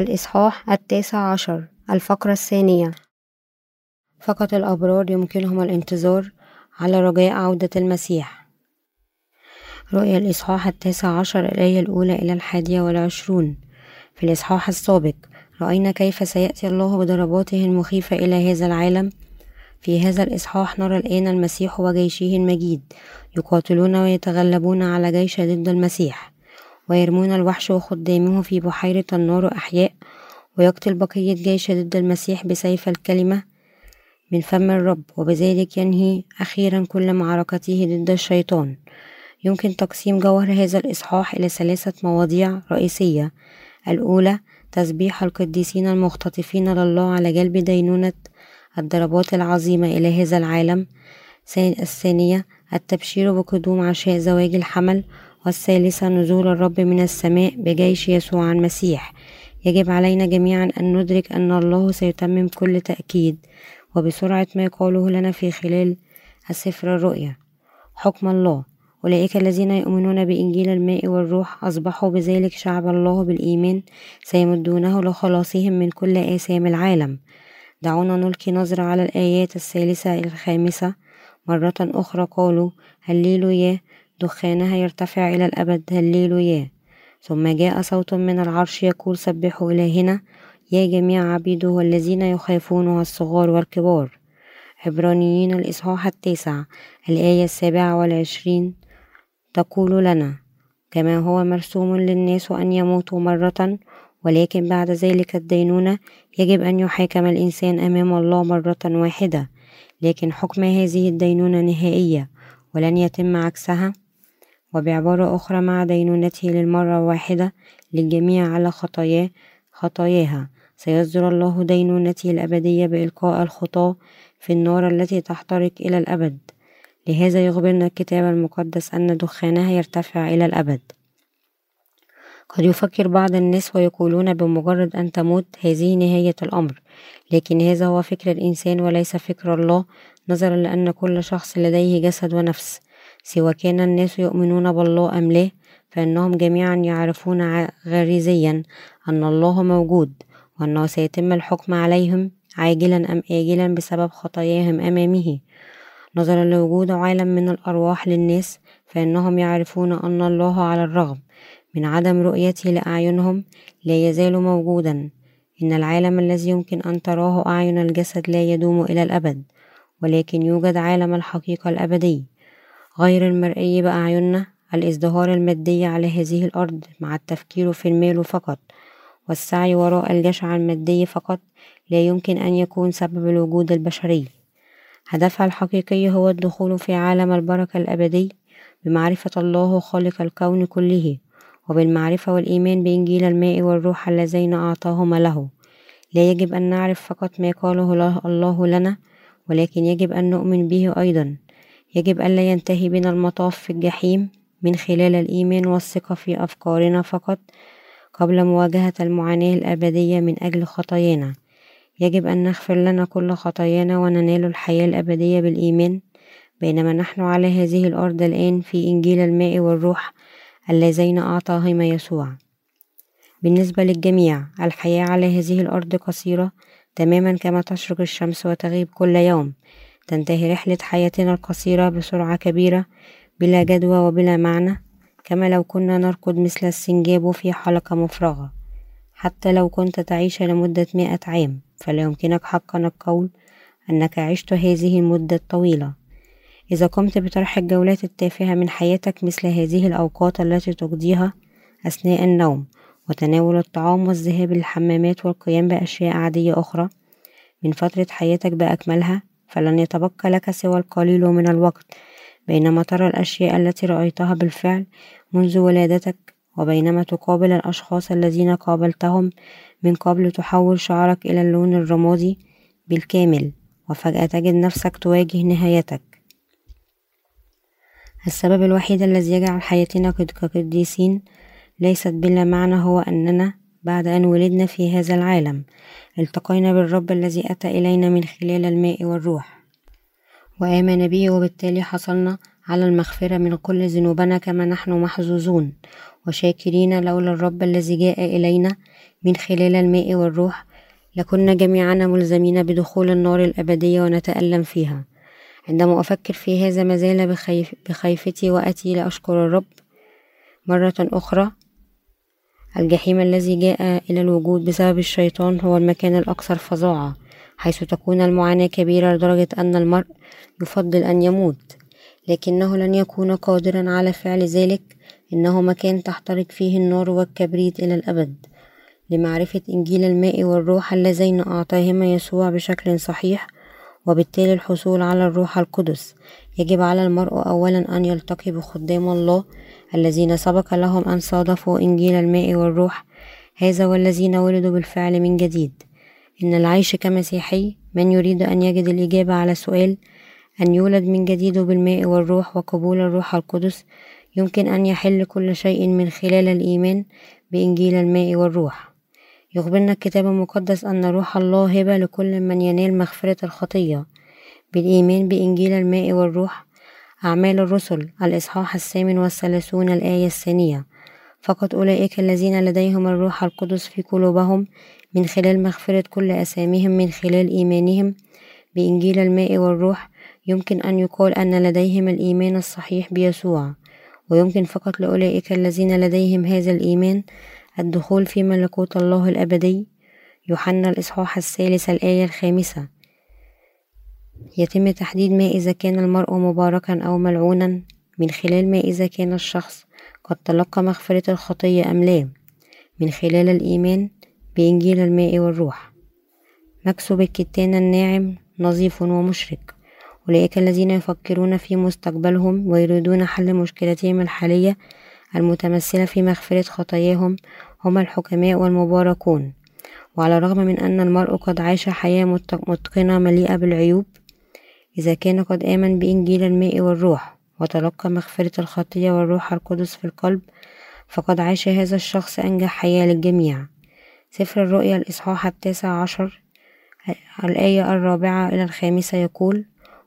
الإصحاح التاسع عشر الفقرة الثانية. فقط الأبرار يمكنهم الانتظار على رجاء عودة المسيح. رؤيا الإصحاح التاسع عشر الآية الأولى إلى الحادية والعشرون. في الإصحاح السابق رأينا كيف سيأتي الله بضرباته المخيفة إلى هذا العالم. في هذا الإصحاح نرى الآن المسيح وجيشه المجيد يقاتلون ويتغلبون على جيش ضد المسيح. ويرمون الوحش وخدامه في بحيرة النار أحياء ويقتل بقية جيش ضد المسيح بسيف الكلمة من فم الرب وبذلك ينهي أخيرا كل معركته ضد الشيطان. يمكن تقسيم جوهر هذا الإصحاح إلى ثلاثة مواضيع رئيسية. الأولى تسبيح القديسين المختطفين لله على جلب دينونة الضربات العظيمة إلى هذا العالم. الثانية التبشير بقدوم عشاء زواج الحمل والثالثة نزول الرب من السماء بجيش يسوع المسيح. يجب علينا جميعا أن ندرك أن الله سيتمم كل تأكيد وبسرعة ما يقاله لنا في خلال السفر الرؤيا. حكم الله. أولئك الذين يؤمنون بإنجيل الماء والروح أصبحوا بذلك شعب الله بالإيمان سيمدونه لخلاصهم من كل آثام العالم. دعونا نلقي نظرة على الآيات الثالثة الخامسة. مرة أخرى قالوا هللويا دخانها يرتفع إلى الأبد هللويا ثم جاء صوت من العرش يقول سبحوا إلهنا يا جميع عبيده الذين يخافونه الصغار والكبار. عبرانيين الإصحاح التاسع الآية السابعة والعشرين تقول لنا كما هو مرسوم للناس أن يموتوا مرة ولكن بعد ذلك الدينونة يجب أن يحاكم الإنسان أمام الله مرة واحدة. لكن حكم هذه الدينونة نهائية ولن يتم عكسها. وبعبارة أخرى مع دينونته للمرة الواحدة للجميع على خطاياه خطاياها. سيصدر الله دينونته الأبدية بإلقاء الخطاة في النار التي تحترق إلى الأبد. لهذا يخبرنا الكتاب المقدس أن دخانها يرتفع إلى الأبد. قد يفكر بعض الناس ويقولون بمجرد أن تموت هذه نهاية الأمر لكن هذا هو فكر الإنسان وليس فكر الله نظرا لأن كل شخص لديه جسد ونفس. سواء كان الناس يؤمنون بالله أم لا فإنهم جميعا يعرفون غريزيا أن الله موجود وأنه سيتم الحكم عليهم عاجلا أم آجلا بسبب خطاياهم أمامه. نظرا لوجود عالم من الأرواح للناس فإنهم يعرفون أن الله على الرغم من عدم رؤيته لأعينهم لا يزال موجودا. إن العالم الذي يمكن أن تراه أعين الجسد لا يدوم إلى الأبد ولكن يوجد عالم الحقيقة الأبدي. غير المرئي بأعيننا الإزدهار المادي على هذه الأرض مع التفكير في المال فقط والسعي وراء الجشع المادي فقط لا يمكن أن يكون سبب الوجود البشري هدفها الحقيقي هو الدخول في عالم البركة الأبدي بمعرفة الله خالق الكون كله وبالمعرفة والإيمان بإنجيل الماء والروح اللذين أعطاهما له. لا يجب أن نعرف فقط ما قاله الله لنا ولكن يجب أن نؤمن به أيضا. يجب ألا ينتهي بنا المطاف في الجحيم من خلال الإيمان والثقة في أفكارنا فقط قبل مواجهة المعاناة الأبدية من أجل خطايانا. يجب أن نغفر لنا كل خطايانا وننال الحياة الأبدية بالإيمان. بينما نحن على هذه الأرض الآن في إنجيل الماء والروح اللذين أعطاهما يسوع. بالنسبة للجميع الحياة على هذه الأرض قصيرة تماما كما تشرق الشمس وتغيب كل يوم. تنتهي رحلة حياتنا القصيرة بسرعة كبيرة بلا جدوى وبلا معنى كما لو كنا نركض مثل السنجاب في حلقة مفرغة. حتى لو كنت تعيش لمدة مئة عام فلا يمكنك حقا القول أنك عشت هذه المدة الطويلة. إذا قمت بطرح الجولات التافهة من حياتك مثل هذه الأوقات التي تقضيها أثناء النوم وتناول الطعام والذهاب للحمامات والقيام بأشياء عادية أخرى من فترة حياتك بأكملها فلن يتبقى لك سوى القليل من الوقت بينما ترى الأشياء التي رأيتها بالفعل منذ ولادتك وبينما تقابل الأشخاص الذين قابلتهم من قبل تحول شعرك إلى اللون الرمادي بالكامل وفجأة تجد نفسك تواجه نهايتك. السبب الوحيد الذي يجعل حياتنا كقديسين ليست بلا معنى هو أننا بعد أن ولدنا في هذا العالم. التقينا بالرب الذي أتى إلينا من خلال الماء والروح. وآمن به وبالتالي حصلنا على المغفرة من كل ذنوبنا كما نحن محظوظون. وشاكرين لولا الرب الذي جاء إلينا من خلال الماء والروح. لكنا جميعنا ملزمين بدخول النار الأبدية ونتألم فيها. عندما أفكر في هذا مازال بخيف بخيفتي وأتي لأشكر الرب مرة أخرى. الجحيم الذي جاء إلى الوجود بسبب الشيطان هو المكان الأكثر فظاعة حيث تكون المعاناة كبيرة لدرجة أن المرء يفضل أن يموت. لكنه لن يكون قادرا على فعل ذلك إنه مكان تحترق فيه النار والكبريت إلى الأبد. لمعرفة إنجيل الماء والروح اللذين أعطاهما يسوع بشكل صحيح وبالتالي الحصول على الروح القدس. يجب على المرء أولا أن يلتقي بخدام الله الذين سبق لهم أن صادفوا إنجيل الماء والروح هذا والذين ولدوا بالفعل من جديد. إن العيش كمسيحي من يريد أن يجد الإجابة على سؤال أن يولد من جديد بالماء والروح وقبول الروح القدس يمكن أن يحل كل شيء من خلال الإيمان بإنجيل الماء والروح. يخبرنا الكتاب المقدس أن روح الله هبة لكل من ينال مغفرة الخطية. بالإيمان بإنجيل الماء والروح أعمال الرسل الإصحاح الثامن والثلاثون الآية الثانية. فقط أولئك الذين لديهم الروح القدس في قلوبهم من خلال مغفرة كل أساميهم من خلال إيمانهم بإنجيل الماء والروح. يمكن أن يقال أن لديهم الإيمان الصحيح بيسوع. ويمكن فقط لأولئك الذين لديهم هذا الإيمان الدخول في ملكوت الله الأبدي يوحنا الإصحاح الثالث الآية الخامسة. يتم تحديد ما إذا كان المرء مباركا أو ملعونا من خلال ما إذا كان الشخص قد تلقى مغفرة الخطية أم لا من خلال الإيمان بإنجيل الماء والروح. مكسب الكتان الناعم نظيف ومشرق. أولئك الذين يفكرون في مستقبلهم ويريدون حل مشكلتهم الحالية المتمثلة في مغفرة خطاياهم هم الحكماء والمباركون. وعلى الرغم من أن المرء قد عاش حياة متقنة مليئة بالعيوب إذا كان قد آمن بإنجيل الماء والروح وتلقى مغفرة الخطية والروح القدس في القلب فقد عاش هذا الشخص أنجح حياة للجميع. سفر الرؤيا الإصحاح التاسع عشر الآية الرابعة إلى الخامسة يقول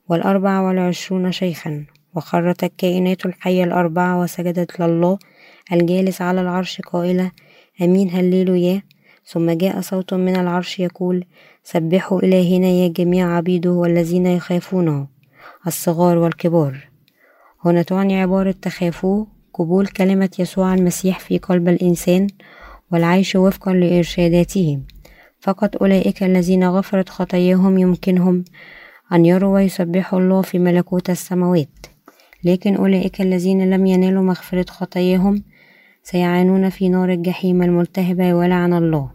والأربع والعشرون شيخا وخرت الكائنات الحية الأربعة وسجدت لله الجالس على العرش قائلة أمين هللويا. ثم جاء صوت من العرش يقول سبحوا إلهنا يا جميع عبيده والذين يخافونه الصغار والكبار. هنا تعني عبارة تخافوه قبول كلمة يسوع المسيح في قلب الإنسان والعيش وفقا لإرشاداته. فقط أولئك الذين غفرت خطاياهم يمكنهم أن يروا ويسبحوا الله في ملكوت السماوات. لكن أولئك الذين لم ينالوا مغفرة خطاياهم سيعانون في نار الجحيم الملتهبة ولعن الله.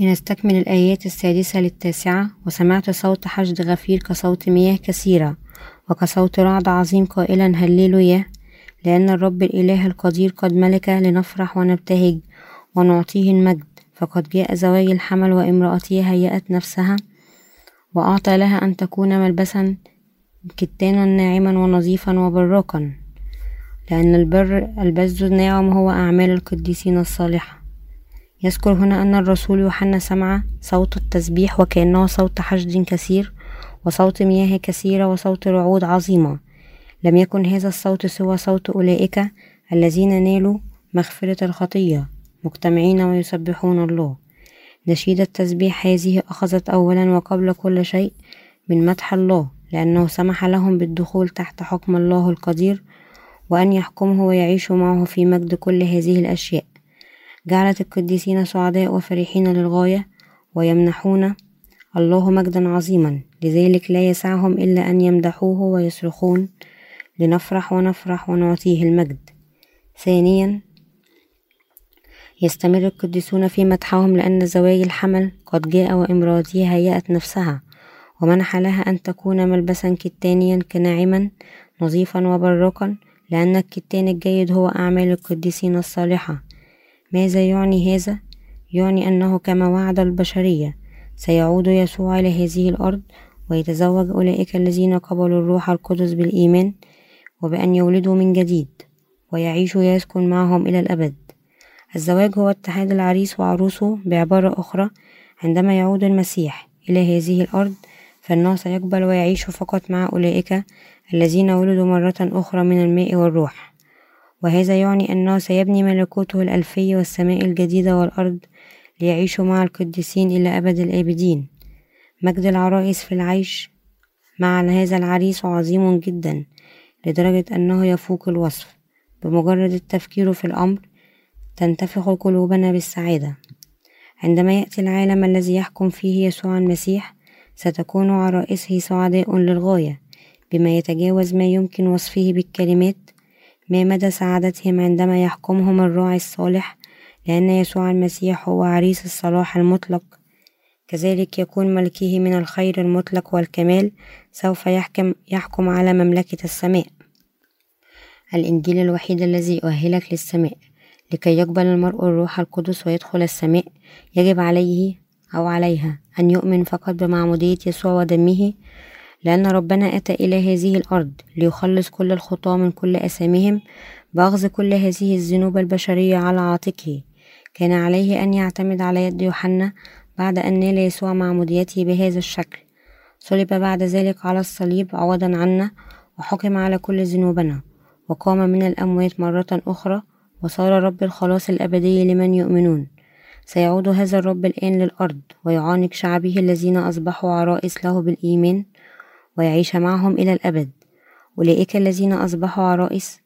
لنستكمل الآيات السادسة للتاسعة. وسمعت صوت حشد غفير كصوت مياه كثيرة وكصوت رعد عظيم قائلا هللويا لأن الرب الإله القدير قد ملك لنفرح ونبتهج ونعطيه المجد. فقد جاء زواج الحمل وامرأته هيأت نفسها وأعطى لها أن تكون ملبسا كتانا ناعما ونظيفا وبراقا. لأن البر البز الناعم هو أعمال القديسين الصالحة. يذكر هنا أن الرسول يوحنا سمع صوت التسبيح وكأنه صوت حشد كثير وصوت مياه كثيرة وصوت رعود عظيمة. لم يكن هذا الصوت سوى صوت أولئك الذين نالوا مغفرة الخطية مجتمعين ويسبحون الله. نشيد التسبيح هذه أخذت أولا وقبل كل شيء من مدح الله لأنه سمح لهم بالدخول تحت حكم الله القدير وأن يحكمه ويعيشوا معه في مجد كل هذه الأشياء. جعلت القديسين سعداء وفرحين للغاية ويمنحون الله مجدا عظيما. لذلك لا يسعهم إلا أن يمدحوه ويصرخون لنفرح ونفرح ونعطيه المجد. ثانيا يستمر القديسون في مدحهم لأن زواج الحمل قد جاء وامرأته هيأت نفسها ومنح لها أن تكون ملبسا كتانيا كناعما نظيفا وبراقا لأن الكتان الجيد هو أعمال القديسين الصالحة. ماذا يعني هذا؟ يعني أنه كما وعد البشرية سيعود يسوع إلى هذه الأرض ويتزوج أولئك الذين قبلوا الروح القدس بالإيمان وبأن يولدوا من جديد ويعيشوا يسكن معهم إلى الأبد. الزواج هو اتحاد العريس وعروسه بعبارة أخرى. عندما يعود المسيح إلى هذه الأرض فإنه سيقبل ويعيش فقط مع أولئك الذين ولدوا مرة أخرى من الماء والروح. وهذا يعني أنه سيبني ملكوته الألفي والسماء الجديدة والأرض ليعيشوا مع القديسين إلى أبد الآبدين. مجد العرائس في العيش مع هذا العريس عظيم جدا لدرجة أنه يفوق الوصف. بمجرد التفكير في الأمر تنتفخ قلوبنا بالسعادة. عندما يأتي العالم الذي يحكم فيه يسوع المسيح ستكون عرائسه سعداء للغاية. بما يتجاوز ما يمكن وصفه بالكلمات ما مدى سعادتهم عندما يحكمهم الراعي الصالح لأن يسوع المسيح هو عريس الصلاح المطلق؟ كذلك يكون ملكه من الخير المطلق والكمال سوف يحكم, يحكم على مملكة السماء. الإنجيل الوحيد الذي يؤهلك للسماء. لكي يقبل المرء الروح القدس ويدخل السماء يجب عليه أو عليها أن يؤمن فقط بمعمودية يسوع ودمه لأن ربنا أتى إلى هذه الأرض ليخلص كل الخطاة من كل أسامهم بأخذ كل هذه الذنوب البشرية على عاتقه. كان عليه أن يعتمد على يد يوحنا بعد أن نال يسوع معموديته بهذا الشكل. صلب بعد ذلك على الصليب عوضا عنا وحكم على كل ذنوبنا وقام من الأموات مرة أخرى وصار رب الخلاص الأبدي لمن يؤمنون. سيعود هذا الرب الآن للأرض ويعانق شعبه الذين أصبحوا عرائس له بالإيمان. ويعيش معهم إلى الأبد. أولئك الذين أصبحوا عرائس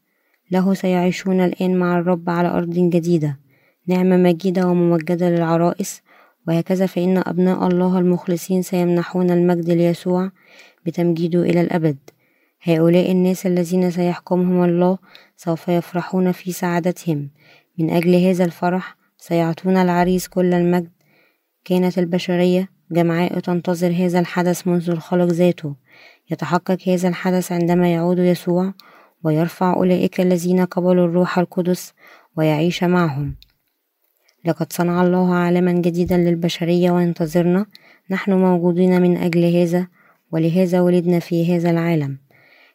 له سيعيشون الآن مع الرب على أرض جديدة. نعمة مجيدة وممجدة للعرائس. وهكذا فإن أبناء الله المخلصين سيمنحون المجد ليسوع بتمجيده إلى الأبد. هؤلاء الناس الذين سيحكمهم الله سوف يفرحون في سعادتهم. من أجل هذا الفرح سيعطون العريس كل المجد. كانت البشرية جمعاء تنتظر هذا الحدث منذ الخلق ذاته. يتحقق هذا الحدث عندما يعود يسوع ويرفع أولئك الذين قبلوا الروح القدس ويعيش معهم. لقد صنع الله عالما جديدا للبشرية وينتظرنا. نحن موجودين من أجل هذا ولهذا ولدنا في هذا العالم.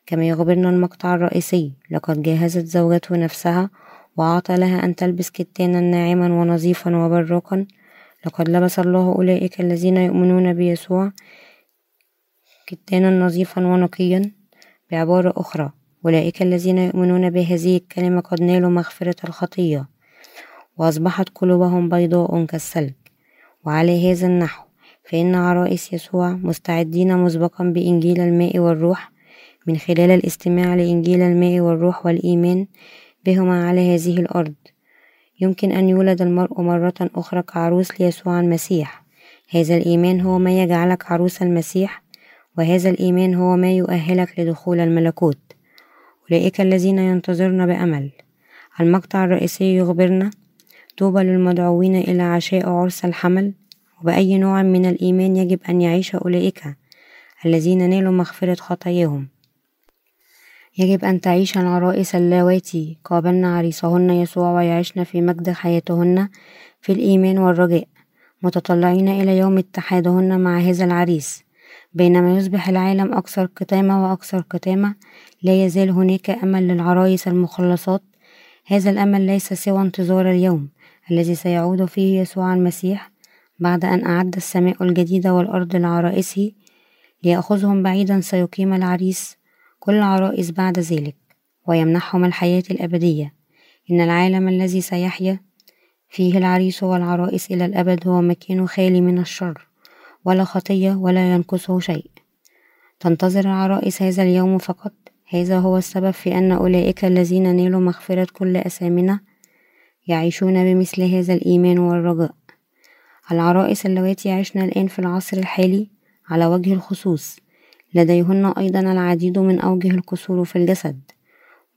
كما يخبرنا المقطع الرئيسي لقد جهزت زوجته نفسها وأعطى لها أن تلبس كتانا ناعما ونظيفا وبراقا لقد لبس الله أولئك الذين يؤمنون بيسوع كتانا نظيفا ونقيا بعبارة أخرى. أولئك الذين يؤمنون بهذه الكلمة قد نالوا مغفرة الخطية وأصبحت قلوبهم بيضاء كالثلج. وعلى هذا النحو فإن عرائس يسوع مستعدين مسبقا بإنجيل الماء والروح من خلال الاستماع لإنجيل الماء والروح والإيمان بهما على هذه الأرض. يمكن أن يولد المرء مرة أخرى كعروس ليسوع المسيح. هذا الإيمان هو ما يجعلك عروس المسيح وهذا الإيمان هو ما يؤهلك لدخول الملكوت. أولئك الذين ينتظرن بأمل. المقطع الرئيسي يخبرنا طوبى للمدعوين إلى عشاء عرس الحمل. وبأي نوع من الإيمان يجب أن يعيش أولئك الذين نالوا مغفرة خطاياهم؟ يجب أن تعيش العرائس اللواتي. قابلن عريسهن يسوع ويعيشن في مجد حياتهن في الإيمان والرجاء. متطلعين إلى يوم اتحادهن مع هذا العريس. بينما يصبح العالم أكثر كتامة وأكثر كتامة لا يزال هناك أمل للعرايس المخلصات. هذا الأمل ليس سوى انتظار اليوم الذي سيعود فيه يسوع المسيح بعد أن أعد السماء الجديدة والأرض لعرائسه ليأخذهم بعيدا سيقيم العريس كل عرائس بعد ذلك ويمنحهم الحياة الأبدية. إن العالم الذي سيحيا فيه العريس والعرائس إلى الأبد هو مكان خالي من الشر. ولا خطية ولا ينقصه شيء. تنتظر العرائس هذا اليوم فقط. هذا هو السبب في أن أولئك الذين نالوا مغفرة كل أثامنا يعيشون بمثل هذا الإيمان والرجاء. العرائس اللواتي يعشن الآن في العصر الحالي على وجه الخصوص. لديهن أيضا العديد من أوجه القصور في الجسد.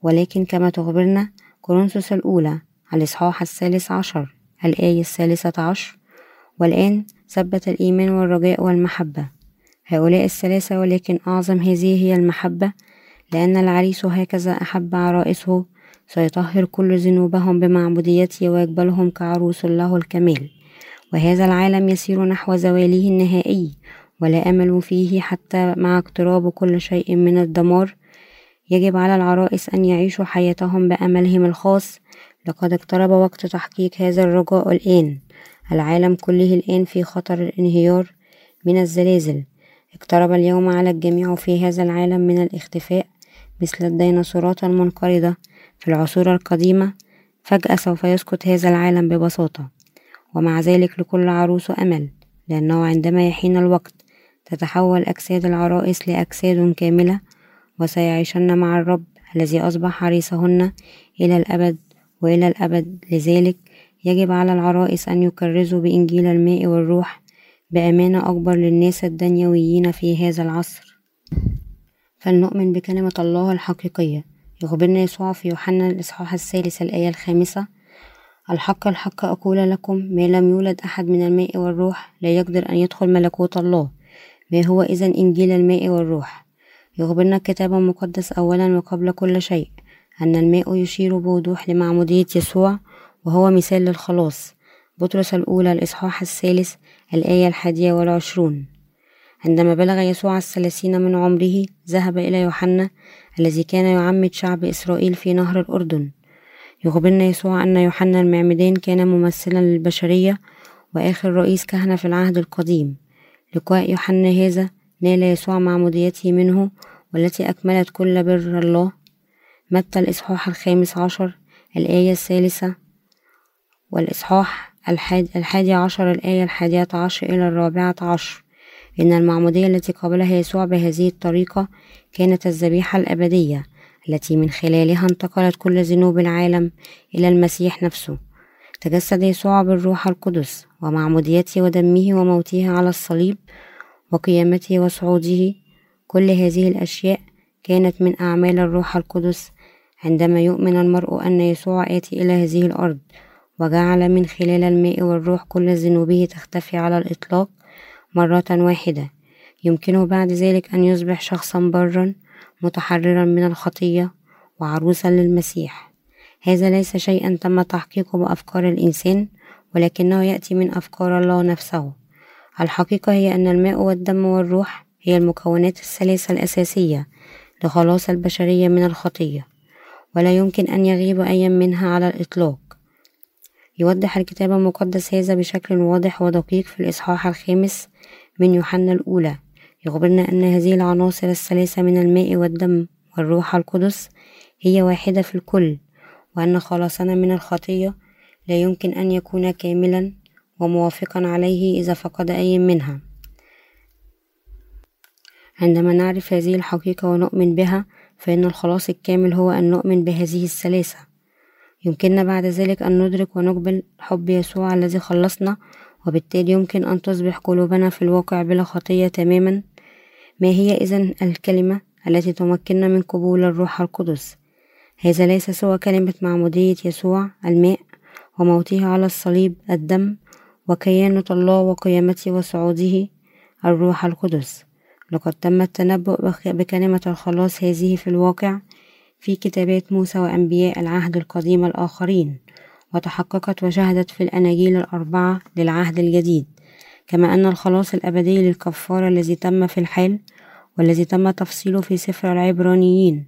ولكن كما تخبرنا كورنثوس الأولى الإصحاح الثالث عشر الآية الثالثة عشر. والآن ثبت الإيمان والرجاء والمحبة. هؤلاء الثلاثة ولكن أعظم هذه هي المحبة لأن العريس هكذا أحب عرائسه سيطهر كل ذنوبهم بمعبوديته ويقبلهم كعروس له الكمال. وهذا العالم يسير نحو زواله النهائي ولا أمل فيه حتى مع اقتراب كل شيء من الدمار. يجب على العرائس أن يعيشوا حياتهم بأملهم الخاص. لقد اقترب وقت تحقيق هذا الرجاء الآن. العالم كله الآن في خطر الانهيار من الزلازل. اقترب اليوم على الجميع في هذا العالم من الاختفاء مثل الديناصورات المنقرضة في العصور القديمة. فجأة سوف يسقط هذا العالم ببساطة ومع ذلك لكل عروس أمل لأنه عندما يحين الوقت تتحول أجساد العرائس لأجساد كاملة وسيعيشن مع الرب الذي أصبح حريصهن إلى الأبد وإلى الأبد. لذلك يجب على العرائس أن يكرزوا بإنجيل الماء والروح بأمانة أكبر للناس الدنيويين في هذا العصر. فلنؤمن بكلمة الله الحقيقية. يخبرنا يسوع في يوحنا الإصحاح الثالث الآية الخامسة. الحق الحق أقول لكم ما لم يولد أحد من الماء والروح لا يقدر أن يدخل ملكوت الله. ما هو إذا إنجيل الماء والروح؟ يخبرنا الكتاب المقدس أولا وقبل كل شيء أن الماء يشير بوضوح لمعمودية يسوع وهو مثال للخلاص. بطرس الأولى الإصحاح الثالث الآية الحادية والعشرون. عندما بلغ يسوع الثلاثين من عمره ذهب إلى يوحنا الذي كان يعمد شعب إسرائيل في نهر الأردن. يخبرنا يسوع أن يوحنا المعمدان كان ممثلا للبشرية وآخر رئيس كهنة في العهد القديم. لقاء يوحنا هذا نال يسوع معموديته منه والتي أكملت كل بر الله. متى الإصحاح الخامس عشر الآية الثالثة؟ والإصحاح الحادي عشر الآية الحادية عشر إلى الرابعة عشر. إن المعمودية التي قبلها يسوع بهذه الطريقة كانت الذبيحة الأبدية التي من خلالها انتقلت كل ذنوب العالم إلى المسيح نفسه. تجسد يسوع بالروح القدس ومعموديته ودمه وموته على الصليب وقيامته وصعوده. كل هذه الأشياء كانت من أعمال الروح القدس عندما يؤمن المرء أن يسوع آتي إلى هذه الأرض. وجعل من خلال الماء والروح كل ذنوبه تختفي على الإطلاق مرة واحدة. يمكنه بعد ذلك أن يصبح شخصا برا متحررا من الخطية وعروسا للمسيح. هذا ليس شيئا تم تحقيقه بأفكار الإنسان ولكنه يأتي من أفكار الله نفسه. الحقيقة هي أن الماء والدم والروح هي المكونات الثلاثة الأساسية لخلاص البشرية من الخطية ولا يمكن أن يغيب أي منها على الإطلاق. يوضح الكتاب المقدس هذا بشكل واضح ودقيق في الإصحاح الخامس من يوحنا الأولى. يخبرنا أن هذه العناصر الثلاثة من الماء والدم والروح القدس هي واحدة في الكل وأن خلاصنا من الخطية لا يمكن أن يكون كاملا وموافقا عليه إذا فقد أي منها. عندما نعرف هذه الحقيقة ونؤمن بها فإن الخلاص الكامل هو أن نؤمن بهذه الثلاثة. يمكننا بعد ذلك أن ندرك ونقبل حب يسوع الذي خلصنا وبالتالي يمكن أن تصبح قلوبنا في الواقع بلا خطية تماما. ما هي إذن الكلمة التي تمكننا من قبول الروح القدس؟ هذا ليس سوى كلمة معمودية يسوع الماء وموته على الصليب الدم وكيانة الله وقيامته وصعوده الروح القدس. لقد تم التنبؤ بكلمة الخلاص هذه في الواقع في كتابات موسى وأنبياء العهد القديم الآخرين وتحققت وشهدت في الأناجيل الأربعة للعهد الجديد. كما أن الخلاص الأبدي للكفارة الذي تم في الحال والذي تم تفصيله في سفر العبرانيين.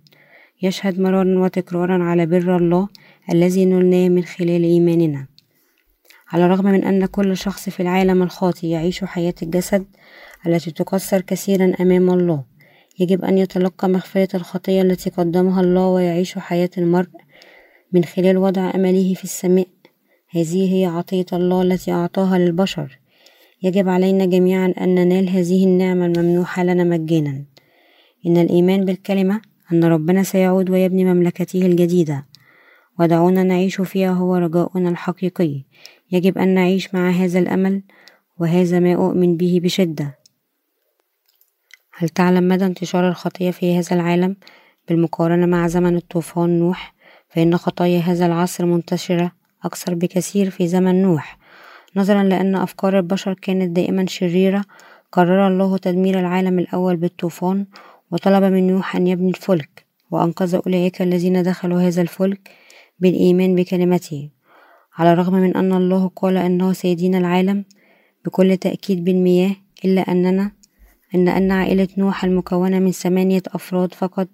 يشهد مرارا وتكرارا على بر الله الذي نلناه من خلال إيماننا. على الرغم من أن كل شخص في العالم الخاطئ يعيش حياة الجسد التي تكسر كثيرا أمام الله يجب أن يتلقى مغفرة الخطية التي قدمها الله ويعيش حياة المرء من خلال وضع أمله في السماء. هذه هي عطية الله التي أعطاها للبشر. يجب علينا جميعا أن ننال هذه النعمة الممنوحة لنا مجانا. إن الإيمان بالكلمة أن ربنا سيعود ويبني مملكته الجديدة. ودعونا نعيش فيها هو رجاؤنا الحقيقي. يجب أن نعيش مع هذا الأمل وهذا ما أؤمن به بشدة. هل تعلم مدى انتشار الخطية في هذا العالم؟ بالمقارنة مع زمن الطوفان نوح فإن خطايا هذا العصر منتشرة أكثر بكثير في زمن نوح. نظرا لأن أفكار البشر كانت دائما شريرة قرر الله تدمير العالم الأول بالطوفان وطلب من نوح أن يبني الفلك وأنقذ أولئك الذين دخلوا هذا الفلك بالإيمان بكلمته. على الرغم من أن الله قال أنه سيدين العالم بكل تأكيد بالمياه إلا أننا إن أن عائلة نوح المكونة من ثمانية أفراد فقط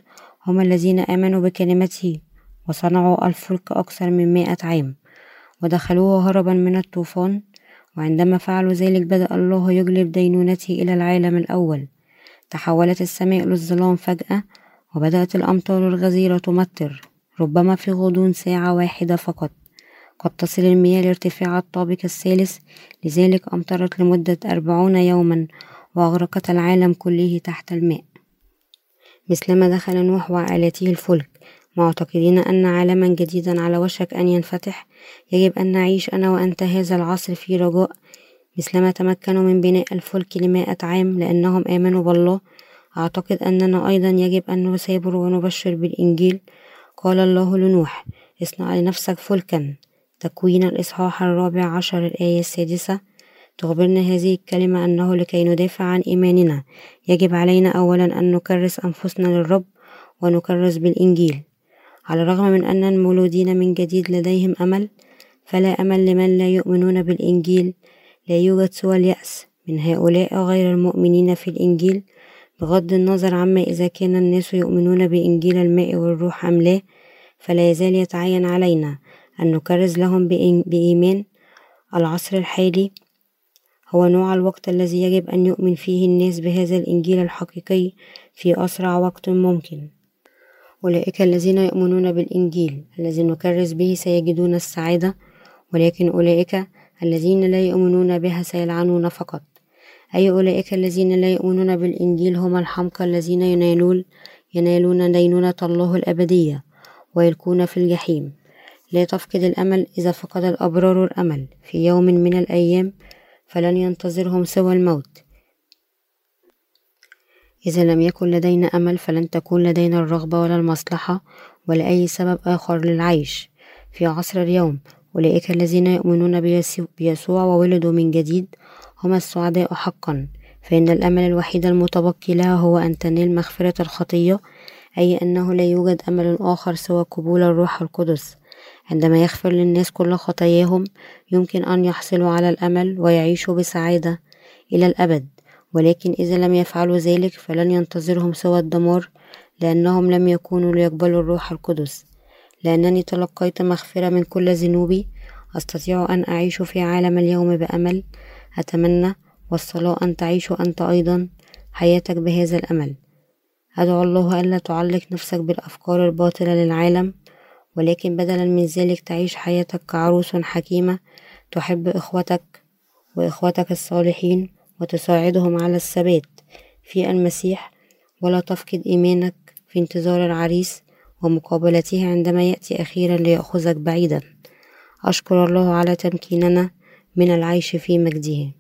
هم الذين آمنوا بكلمته وصنعوا الفلك أكثر من مائة عام ودخلوه هربا من الطوفان وعندما فعلوا ذلك بدأ الله يجلب دينونته إلى العالم الأول. تحولت السماء للظلام فجأة وبدأت الأمطار الغزيرة تمطر ربما في غضون ساعة واحدة فقط. قد تصل المياه لارتفاع الطابق الثالث لذلك أمطرت لمدة أربعون يوما وأغرقت العالم كله تحت الماء. مثلما دخل نوح وعائلته الفلك معتقدين أن عالما جديدا على وشك أن ينفتح يجب أن نعيش أنا وأنت هذا العصر في رجاء. مثلما تمكنوا من بناء الفلك لمائة عام لأنهم آمنوا بالله أعتقد أننا أيضا يجب أن نثابر ونبشر بالإنجيل. قال الله لنوح اصنع لنفسك فلكا. تكوين الإصحاح الرابع عشر الآية السادسة. تخبرنا هذه الكلمة أنه لكي ندافع عن إيماننا. يجب علينا أولا أن نكرس أنفسنا للرب ونكرس بالإنجيل. على الرغم من أن المولودين من جديد لديهم أمل فلا أمل لمن لا يؤمنون بالإنجيل لا يوجد سوى اليأس من هؤلاء غير المؤمنين في الإنجيل بغض النظر عما إذا كان الناس يؤمنون بإنجيل الماء والروح أم لا فلا يزال يتعين علينا أن نكرز لهم بإيمان. العصر الحالي هو نوع الوقت الذي يجب أن يؤمن فيه الناس بهذا الإنجيل الحقيقي في أسرع وقت ممكن. أولئك الذين يؤمنون بالإنجيل الذي نكرس به سيجدون السعادة ولكن أولئك الذين لا يؤمنون بها سيلعنون فقط. أي أولئك الذين لا يؤمنون بالإنجيل هم الحمقى الذين ينالون ينالون دينونة الله الأبدية ويلقون في الجحيم. لا تفقد الأمل إذا فقد الأبرار الأمل. في يوم من الأيام فلن ينتظرهم سوى الموت. إذا لم يكن لدينا أمل فلن تكون لدينا الرغبة ولا المصلحة ولا أي سبب آخر للعيش. في عصر اليوم أولئك الذين يؤمنون بيسوع وولدوا من جديد هم السعداء حقا. فإن الأمل الوحيد المتبقي لها هو أن تنال مغفرة الخطية أي أنه لا يوجد أمل آخر سوى قبول الروح القدس. عندما يغفر للناس كل خطاياهم يمكن أن يحصلوا على الأمل ويعيشوا بسعادة إلى الأبد. ولكن إذا لم يفعلوا ذلك فلن ينتظرهم سوى الدمار لأنهم لم يكونوا ليقبلوا الروح القدس. لأنني تلقيت مغفرة من كل ذنوبي. أستطيع أن أعيش في عالم اليوم بأمل. أتمنى والصلاة أن تعيش أنت أيضا حياتك بهذا الأمل. أدعو الله ألا تعلق نفسك بالأفكار الباطلة للعالم. ولكن بدلا من ذلك تعيش حياتك كعروس حكيمة تحب إخوتك وإخوتك الصالحين وتساعدهم على الثبات في المسيح ولا تفقد إيمانك في انتظار العريس ومقابلته عندما يأتي أخيرا ليأخذك بعيدا. أشكر الله على تمكيننا من العيش في مجده.